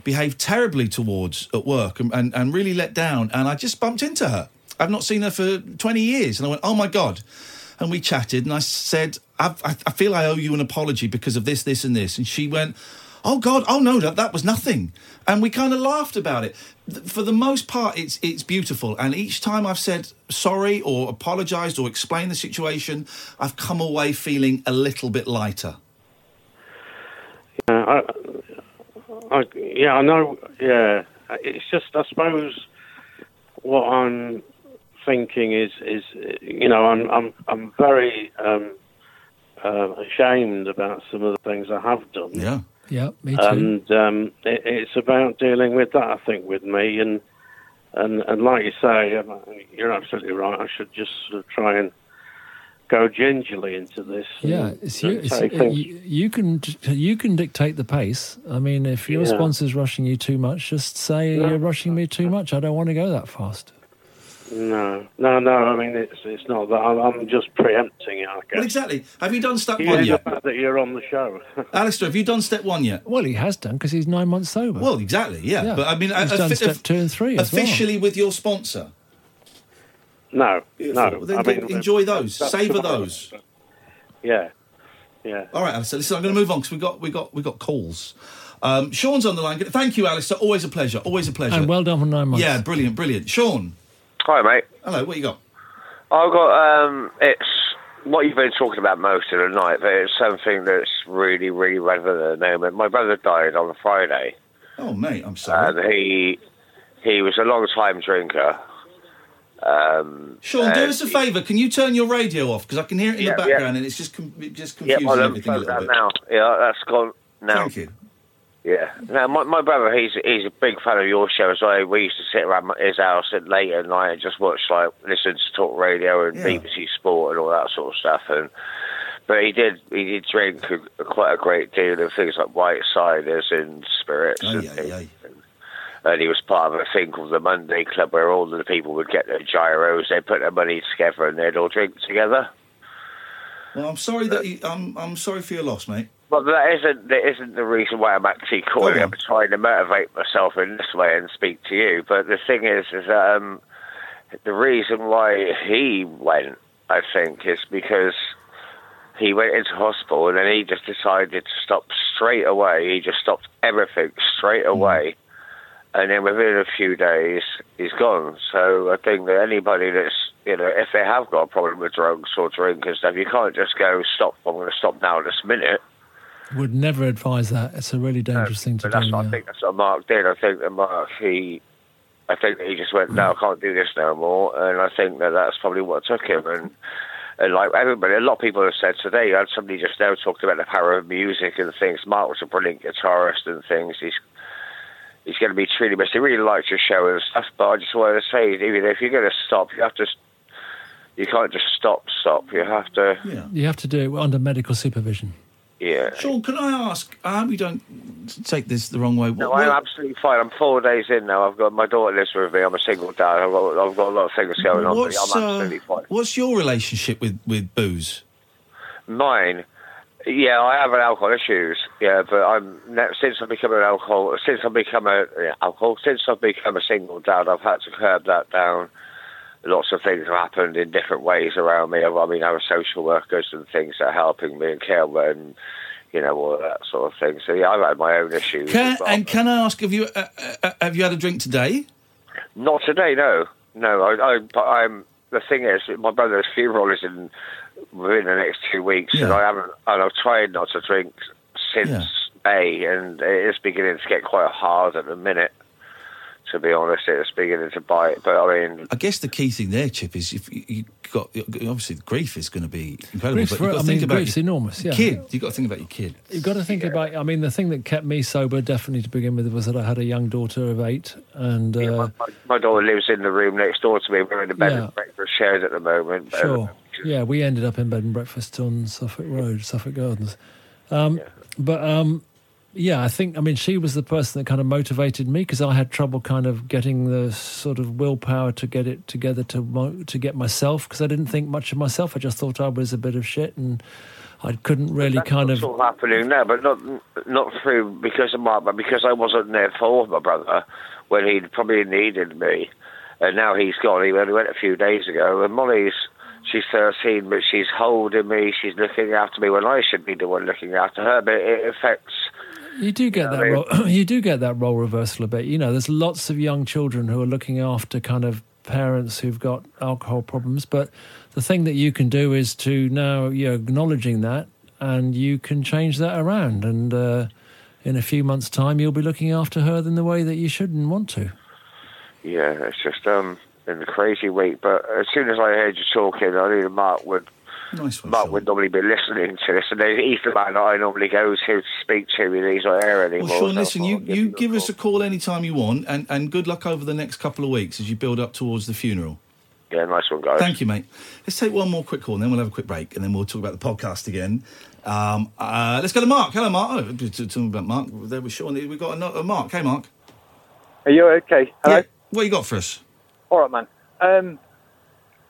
behaved terribly towards at work and, and, and really let down. And I just bumped into her. I've not seen her for 20 years. And I went, oh my God. And we chatted and I said, I, I feel I owe you an apology because of this, this, and this. And she went, oh God, oh no, that, that was nothing. And we kind of laughed about it. For the most part, it's, it's beautiful. And each time I've said sorry or apologized or explained the situation, I've come away feeling a little bit lighter. Yeah, I, I, yeah, I know. Yeah, it's just I suppose what I'm thinking is is you know I'm I'm I'm very um, uh, ashamed about some of the things I have done. Yeah. Yeah, me too. and um, it, it's about dealing with that. I think with me and and and like you say, um, you're absolutely right. I should just sort of try and go gingerly into this. yeah, it's you, it's, you, you can you can dictate the pace. I mean, if your Yeah. sponsor's rushing you too much, just say No. you're rushing me too much. I don't want to go that fast. No, no, no. I mean, it's it's not that. I'm, I'm just preempting it. I Well, exactly. Have you done step You one know the yet? fact that you're on the show. Alistair, have you done step one yet? Well, he has done because he's nine months sober. Well, exactly, yeah. Yeah. But I mean, He's uh, done offi- step two and three as well. officially with your sponsor. no, Beautiful. no. Well, then I mean, enjoy those. Savour those. Yeah, yeah. All right, Alistair. Listen, I'm going to move on because we got we got we got calls. Um, Sean's on the line. Thank you, Alistair. Always a pleasure. Always a pleasure. and well done for nine months. yeah, brilliant, brilliant. Sean, Hi, mate. hello. What you got? I've got um, it's what you've been talking about most of the night, but it's something that's really, really relevant at the moment. My brother died on a Friday, Oh, mate, I'm sorry. and he he was a long time drinker. Um, Sean, do us a favour. Can you turn your radio off because I can hear it in Yeah, the yeah. background and it's just com- it just Yeah, confusing well, I'm everything a little that bit. now. Yeah, that's gone now. Thank you. Yeah. Now, my, my brother, he's he's a big fan of your show as well. We used to sit around his house at late at night and just watch, like, listen to talk radio and Yeah. BBC Sport and all that sort of stuff. And but he did he did drink a, quite a great deal of things like white ciders and spirits. Aye, and, aye, aye. and he was part of a thing called the Monday Club, where all the people would get their giros, they'd put their money together, and they'd all drink together. Well, I'm sorry that you, I'm I'm sorry for your loss, mate. But that isn't that isn't the reason why I'm actually calling. On. I'm trying to motivate myself in this way and speak to you. But the thing is, is that um, the reason why he went, I think, is because he went into hospital and then he just decided to stop straight away. He just stopped everything straight away. And then within a few days, he's gone. So I think that anybody that's, you know, if they have got a problem with drugs or drink and stuff, you can't just go, stop, I'm going to stop now this minute. Would never advise that. It's a really dangerous thing to but that's do. what I think that's what Mark did. I think that Mark he, I think that he just went, no, I can't do this no more, and I think that that's probably what took him. And and like everybody, a lot of people have said today. You had somebody just now talking about the power of music and things. Mark was a brilliant guitarist and things. He's he's going to be truly missed. He really liked your show and stuff. But I just wanted to say, even if you're going to stop, you have to. You can't just stop. Stop. You have to. Yeah. You have to do it under medical supervision. Yeah. Sean, can I ask? I hope you don't take this the wrong way. No, I'm what- absolutely fine. I'm four days in now. I've got my daughter lives with me. I'm a single dad. I've got, I've got a lot of things going on. What's, I'm uh, absolutely fine. what's your relationship with, with booze? Mine, yeah, I have an alcohol issues. Yeah, but I'm since I've become an alcohol, since I've become a yeah, alcohol, since I've become a single dad, I've had to curb that down. Lots of things have happened in different ways around me. I mean, I have social workers and things that are helping me and care and you know all that sort of thing. So yeah, I've had my own issues. Can, well. and can I ask, have you uh, uh, have you had a drink today? Not today, no, no. I, I, but I'm. The thing is, my brother's funeral is in within the next two weeks, and I haven't. And I've tried not to drink since Yeah. May, and it is beginning to get quite hard at the minute. To be honest, it's beginning to bite. But I mean, I guess the key thing there, Chip, is if you, you got obviously the grief is going to be incredible, Grief's but you've got I to think mean, about grief's your enormous, yeah. kid. You've got to think about your kid. You've got to think about. I mean, the thing that kept me sober, definitely to begin with, was that I had a young daughter of eight, and uh, yeah, my, my, my daughter lives in the room next door to me. We're in the bed Yeah. and breakfast shared at the moment. but- Sure. Yeah, we ended up in bed and breakfast on Suffolk Road, Suffolk Gardens. Um, But um, yeah, I think I mean she was the person that kind of motivated me because I had trouble kind of getting the sort of willpower to get it together to to get myself because I didn't think much of myself. I just thought I was a bit of shit and I couldn't really That's kind of. all happening now, but not not through because of Mark, but because I wasn't there for my brother when he probably needed me, and now he's gone. He only went a few days ago, and Molly's she's thirteen, but she's holding me, she's looking after me when I should be the one looking after her. But it affects. You do get Yeah, that I mean- role. You do get that role reversal a bit. You know, there's lots of young children who are looking after kind of parents who've got alcohol problems, but the thing that you can do is to now you're acknowledging that, and you can change that around. And uh, in a few months' time, you'll be looking after her in the way that you should and want to. Yeah, it's just um been a crazy week. But as soon as I heard you talking, I knew Mark would Nice one. Mark Sean. would normally be listening to this, and he's the man that I normally go to to speak to, and he's not here anymore. Well, Sean, so listen, you, you give us a call. call anytime you want, and, and good luck over the next couple of weeks as you build up towards the funeral. Yeah, nice one, guys. Thank you, mate. Let's take one more quick call, and then we'll have a quick break, and then we'll talk about the podcast again. Um, uh, let's go to Mark. Hello, Mark. Oh, t- t- talking about Mark. There was Sean. We've got another Mark. Hey, Mark. Are you okay? Hello? Yeah. What you got for us? All right, man. Um,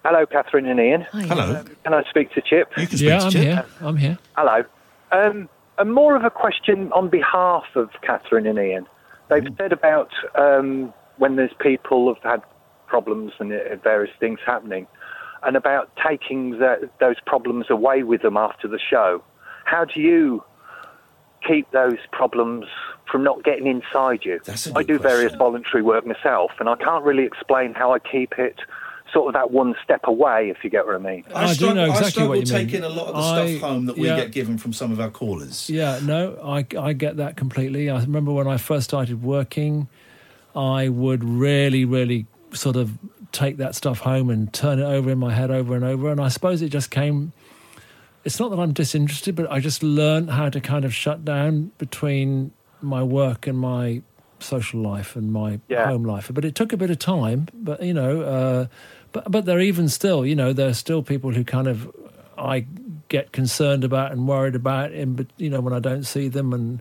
hello, Catherine and Iain. Hi. Hello. Can I speak to Chip? You can speak Yeah, to I'm Chip. here. I'm here. Hello. Um, and more of a question on behalf of Catherine and Iain. They've said about um, when there's people who've had problems and uh, various things happening, and about taking the, those problems away with them after the show. How do you keep those problems from not getting inside you? That's a I good do various voluntary work myself, and I can't really explain how I keep it sort of that one step away, if you get what I mean. I do struggle, know exactly I what you mean. taking a lot of the I- stuff home that we get given from some of our callers. Yeah, no, I, I get that completely. I remember when I first started working, I would really, really sort of take that stuff home and turn it over in my head over and over. And I suppose it just came. It's not that I'm disinterested, but I just learned how to kind of shut down between my work and my social life and my Yeah. home life. But it took a bit of time. But you know, uh, but but there are even still, you know, there are still people who kind of I get concerned about and worried about in you know when I don't see them and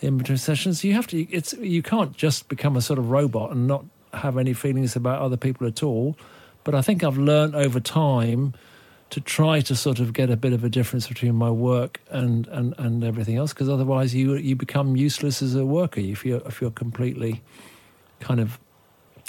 in between sessions. You have to. It's you can't just become a sort of robot and not have any feelings about other people at all. But I think I've learned over time to try to sort of get a bit of a difference between my work and and, and everything else because otherwise you you become useless as a worker if you're if you're completely kind of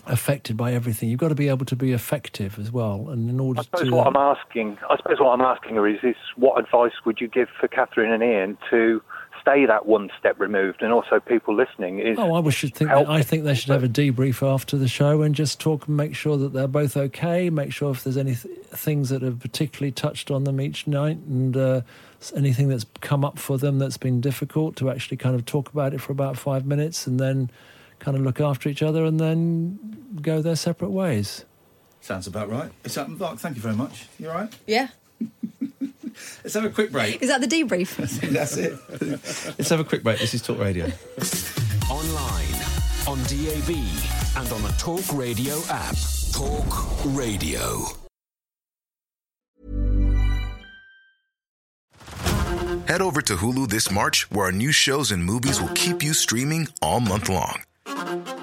affected by everything you've got to be able to be effective as well and in order I suppose to what I'm asking, I suppose what I'm asking her is, is what advice would you give for Catherine and Iain to stay that one step removed, and also people listening is. Oh, I wish should think. That, I think they should have a debrief after the show and just talk and make sure that they're both okay. Make sure if there's any th- things that have particularly touched on them each night, and uh, anything that's come up for them that's been difficult to actually kind of talk about it for about five minutes, and then kind of look after each other, and then go their separate ways. Sounds about right. It's up, Mark. Thank you very much. You all right? Yeah. Let's have a quick break. Is that the debrief? That's it. Let's have a quick break. This is Talk Radio. Online, on DAB, and on the Talk Radio app. Talk Radio. Head over to Hulu this March, where our new shows and movies will keep you streaming all month long.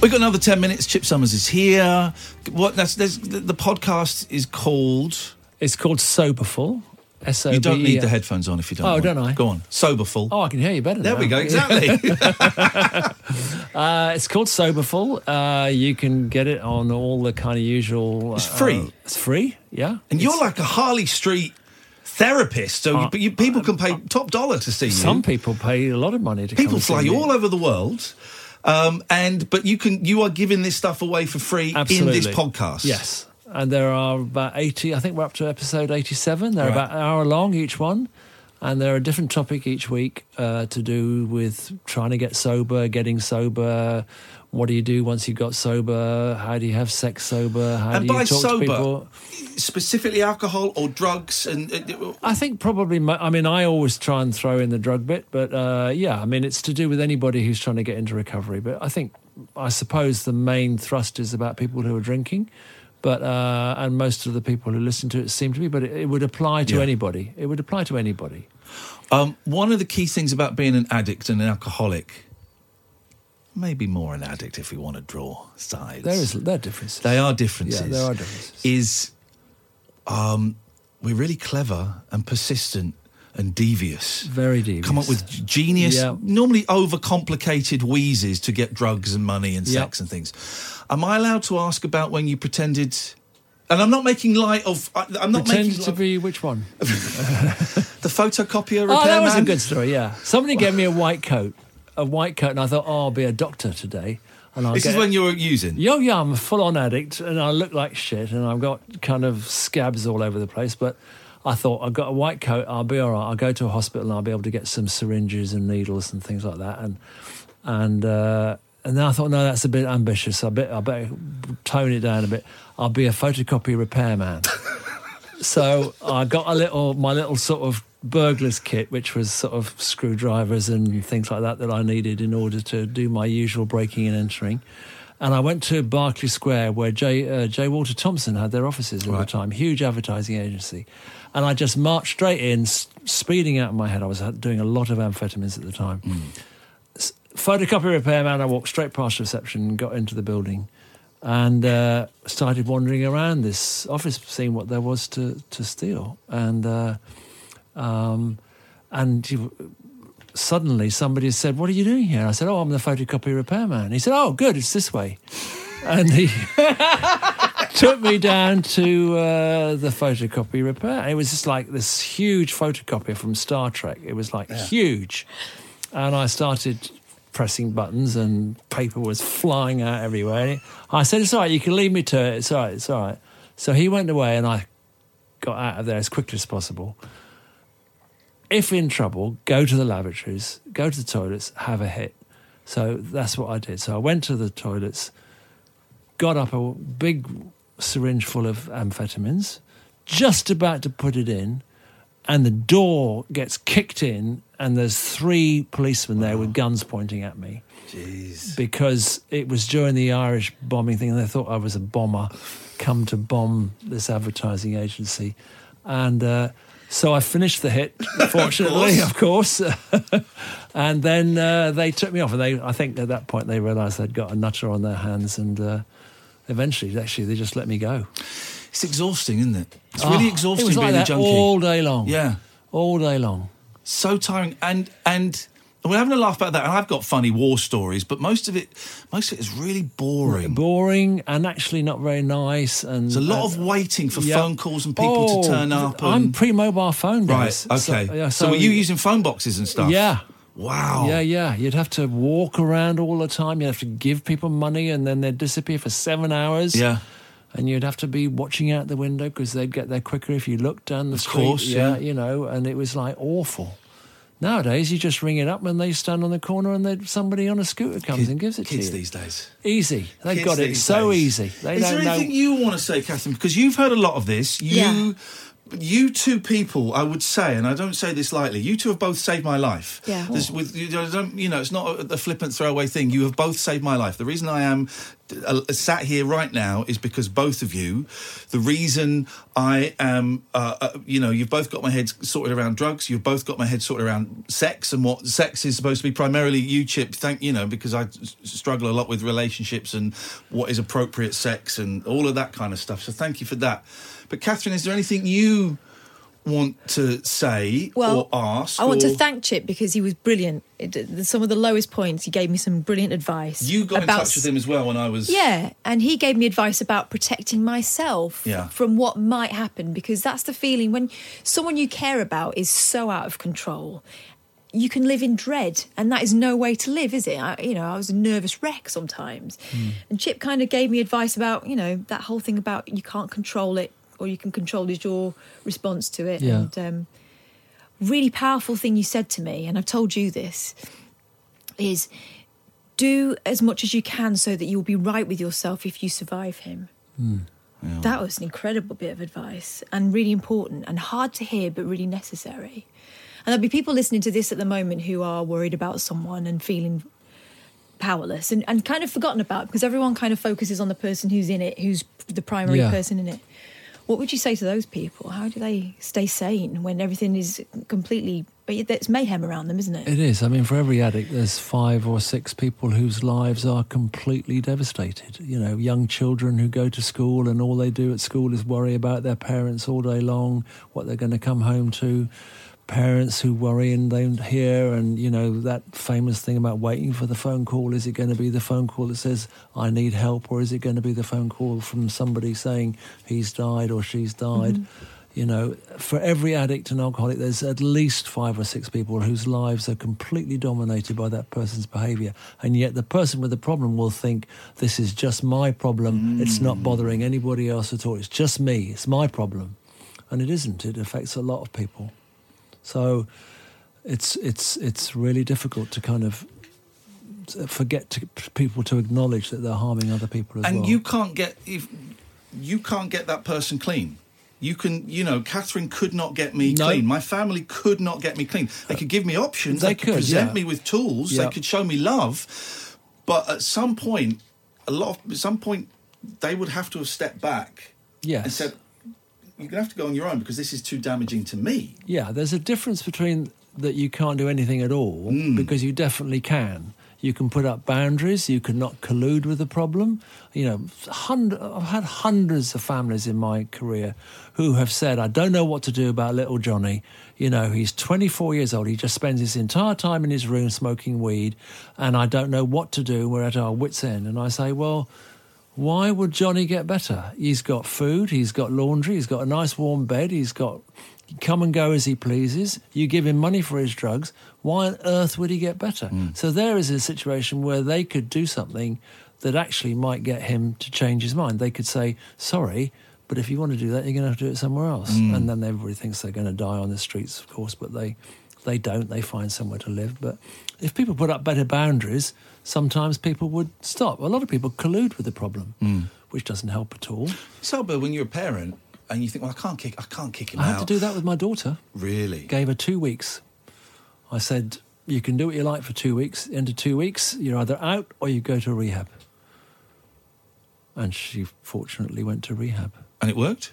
We've got another 10 minutes. Chip Somers is here. What? That's, there's, the, the podcast is called. It's called Soberful. S O B E. You don't need the headphones on if you don't. Oh, want. don't I? Go on. Soberful. Oh, I can hear you better. there now. we go. Exactly. Uh, it's called Soberful. Uh, you can get it on all the kind of usual. It's uh, free. it's free, yeah. and you're like a Harley Street therapist, so Uh, you, you, people can pay top dollar to see you. Some people pay a lot of money to come people fly all over the world. Um, and but you can you are giving this stuff away for free Absolutely. in this podcast. Yes. And there are about 80, I think we're up to episode 87. They're Right. about an hour long each one. And they're a different topic each week uh, to do with trying to get sober, getting sober. What do you do once you've got sober? How do you have sex sober? How And do you talk sober, to people? Specifically alcohol or drugs, and uh, I think probably. mo- I mean, I always try and throw in the drug bit, but uh, yeah, I mean, it's to do with anybody who's trying to get into recovery. But I think, I suppose, the main thrust is about people who are drinking, but uh, and most of the people who listen to it seem to be. But it, it would apply to Yeah. anybody. It would apply to anybody. Um, one of the key things about being an addict and an alcoholic, maybe more an addict if we want to draw sides. There is there are differences. They are differences. Yeah, there are differences. Is um, we're really clever and persistent and devious. Very devious. Come up with genius, Yeah. normally overcomplicated wheezes to get drugs and money and Yep. sex and things. Am I allowed to ask about when you pretended? And I'm not making light of. I'm not Pretend making to be which one? the photocopier. Oh, that was a good story. Yeah, somebody gave me a white coat, a white coat, and I thought, oh, I'll be a doctor today. And I'll This is when you're using. Yo, yeah, I'm a full on addict and I look like shit and I've got kind of scabs all over the place. But I thought, I've got a white coat, I'll be all right. I'll go to a hospital and I'll be able to get some syringes and needles and things like that. And, and, uh, and then I thought, no, that's a bit ambitious. I bet I better tone it down a bit. I'll be a photocopy repairman. so I got a little, my little sort of burglar's kit, which was sort of screwdrivers and things like that that I needed in order to do my usual breaking and entering. And I went to Berkeley Square, where J, uh, J. Walter Thompson had their offices at the time, huge advertising agency. And I just marched straight in, s- speeding out of my head. I was doing a lot of amphetamines at the time. S- Photocopy repairman, I walked straight past reception got into the building and uh, started wandering around this office, seeing what there was to, to steal. And uh, um, and suddenly somebody said, "What are you doing here?" I said, "Oh, I'm the photocopy repairman." He said, "Oh, good, it's this way," and he took me down to uh, the photocopy repair. It was just like this huge photocopier from Star Trek. It was like huge, and I started pressing buttons, and paper was flying out everywhere. I said, "It's all right. You can leave me to it. It's all right. It's all right." So he went away, and I got out of there as quickly as possible. If in trouble, go to the lavatories, go to the toilets, have a hit. So that's what I did. So I went to the toilets, got up a big syringe full of amphetamines, just about to put it in, and the door gets kicked in, and there's three policemen there with guns pointing at me. Jeez. Because it was during the Irish bombing thing, and they thought I was a bomber come to bomb this advertising agency. And uh, so I finished the hit, fortunately, of course. and then uh, they took me off, and they, I think at that point they realised they'd got a nutter on their hands, and uh, eventually, actually, they just let me go. It's exhausting, isn't it? It's really Oh, exhausting It was like being a that junkie. all day long. Yeah. all day long. so tiring and and we're having a laugh about that and i've got funny war stories but most of it most of it is really boring boring and actually not very nice and there's a lot uh, of waiting for yeah. phone calls and people Oh, to turn up I'm pre-mobile phone right okay So, yeah, so, were you using phone boxes and stuff Yeah. wow Yeah, yeah. You'd have to walk around all the time. You'd have to give people money, and then they'd disappear for seven hours. Yeah. And you'd have to be watching out the window because they'd get there quicker if you looked down the Of street. course, yeah. you know. And it was like awful. Nowadays, you just ring it up and they stand on the corner and then somebody on a scooter comes and gives it to you. kids these days Easy. They've Kids got it so days. easy. They is don't there know. anything you want to say catherine because you've heard a lot of this you Yeah. You two people, I would say, and I don't say this lightly. You two have both saved my life. Yeah. This, with you know, don't you know? It's not a, a flippant throwaway thing. You have both saved my life. The reason I am uh, sat here right now is because both of you. The reason I am, uh, uh, you know, you've both got my head sorted around drugs. You've both got my head sorted around sex and what sex is supposed to be. Primarily, you, Chip. Thank you know because I struggle a lot with relationships and what is appropriate sex and all of that kind of stuff. So thank you for that. But Catherine, is there anything you want to say Well, or ask? I want to thank Chip because he was brilliant. It, some of the lowest points, he gave me some brilliant advice. You got in about touch with him as well when I was. Yeah, and he gave me advice about protecting myself Yeah. from what might happen because that's the feeling when someone you care about is so out of control. You can live in dread, and that is no way to live, is it? I, you know, I was a nervous wreck sometimes, hmm. and Chip kind of gave me advice about, you know, that whole thing about you can't control it, or you can control is your response to it. Yeah. And um, really powerful thing you said to me, and I've told you this, is do as much as you can so that you'll be right with yourself if you survive him. That was an incredible bit of advice and really important and hard to hear, but really necessary. And there'll be people listening to this at the moment who are worried about someone and feeling powerless and, and kind of forgotten about because everyone kind of focuses on the person who's in it, who's the primary Yeah. person in it. What would you say to those people? How do they stay sane when everything is completely? It's mayhem around them, isn't it? It is. I mean, for every addict, there's five or six people whose lives are completely devastated. You know, young children who go to school and all they do at school is worry about their parents all day long, what they're going to come home to. Parents who worry and don't hear, and you know that famous thing about waiting for the phone call. Is it going to be the phone call that says "I need help," or is it going to be the phone call from somebody saying he's died or she's died? Mm-hmm. You know, for every addict and alcoholic, there's at least five or six people whose lives are completely dominated by that person's behaviour. And yet the person with the problem will think, this is just my problem. It's not mm. bothering anybody else at all. It's just me. It's my problem. And it isn't. It affects a lot of people. So it's, it's, it's really difficult to kind of forget to, people to acknowledge that they're harming other people as and well. And you can't get if you can't get that person clean. You can, you know, Catherine could not get me No. clean. My family could not get me clean. They could give me options. They They, could, could, present yeah. me with tools. Yeah. They could show me love. But at some point, a lot of, at some point, they would have to have stepped back and Yes. said, "You're gonna have to go on your own because this is too damaging to me." Yeah, there's a difference between that you can't do anything at all Mm. because you definitely can. You can put up boundaries. You can not collude with the problem. You know, hundred, I've had hundreds of families in my career who have said, "I don't know what to do about little Johnny." You know, he's 24 years old. He just spends his entire time in his room smoking weed, and I don't know what to do. We're at our wits' end. And I say, well. Why would Johnny get better? He's got food, he's got laundry, he's got a nice warm bed, he's got come and go as he pleases. You give him money for his drugs. Why on earth would he get better? Hmm. So there is a situation where they could do something that actually might get him to change his mind. They could say, "Sorry, but if you want to do that, you're going to have to do it somewhere else." Hmm. And then everybody thinks they're going to die on the streets, of course, but they they don't. They find somewhere to live. But if people put up better boundaries, sometimes people would stop. A lot of people collude with the problem, which doesn't help at all. So, but when you're a parent and you think, well, I can't kick, I can't kick him I out. I had to do that with my daughter. Really? Gave her two weeks. I said, you can do what you like for two weeks. Into two weeks, you're either out or you go to rehab. And she fortunately went to rehab And it worked.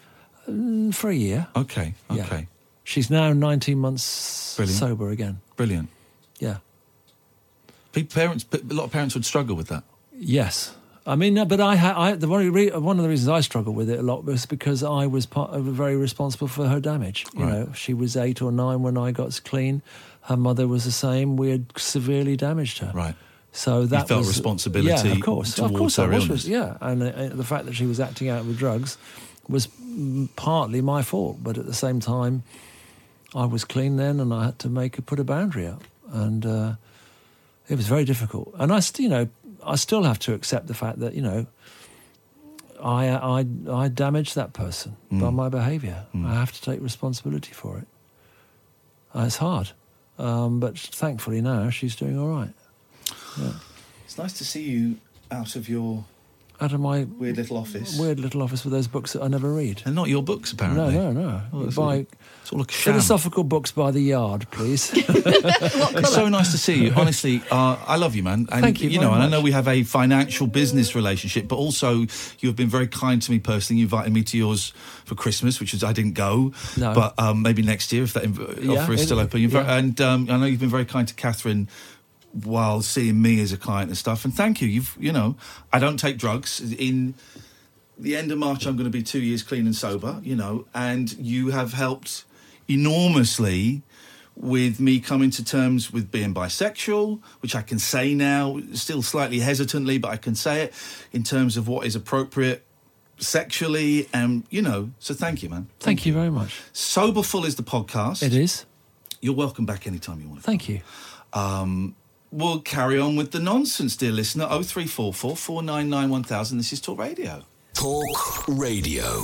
Mm, for a year. Okay. Yeah. Okay. She's now 19 months Brilliant. sober again. Brilliant. Yeah. Parents, a lot of parents would struggle with that. Yes. I mean, but I, I the one, one of the reasons I struggled with it a lot was because I was part of very responsible for her damage. You Right. know, she was eight or nine when I got clean. Her mother was the same. We had severely damaged her. Right. So that felt was responsibility Yeah, of course, of course, I was. Yeah, and uh, the fact that she was acting out with drugs was partly my fault. But at the same time, I was clean then, and I had to make a put a boundary up, and uh, it was very difficult. And I, you know, I still have to accept the fact that you know, I I I damaged that person Mm. by my behaviour. I have to take responsibility for it. Uh, it's hard, um, but thankfully now she's doing all right. Yeah. It's nice to see you out of your Out of my weird little office. weird little office with those books that I never read. And not your books, apparently. No, no, no. Oh, it's Buy all- it's all a sham. philosophical books by the yard, please. It's so nice to see you. Honestly, uh, I love you, man. And, Thank you You know, and I know we have a financial business relationship, but also you have been very kind to me personally. You invited me to yours for Christmas, which is I didn't go, No. but um, maybe next year if that inv- Yeah, offer is still open. You're very. And um, I know you've been very kind to Catherine while seeing me as a client and stuff. And thank you. You've, you know, I don't take drugs. In the end of March, I'm going to be two years clean and sober. You know, and you have helped enormously with me coming to terms with being bisexual, which I can say now, still slightly hesitantly, but I can say it in terms of what is appropriate sexually. And, you know, so thank you, man. Thank you very much. Soberful is the podcast. It is. You're welcome back anytime you want to. Thank you. Um, we'll carry on with the nonsense, dear listener. 0344 499 1000. This is Talk Radio. Talk Radio.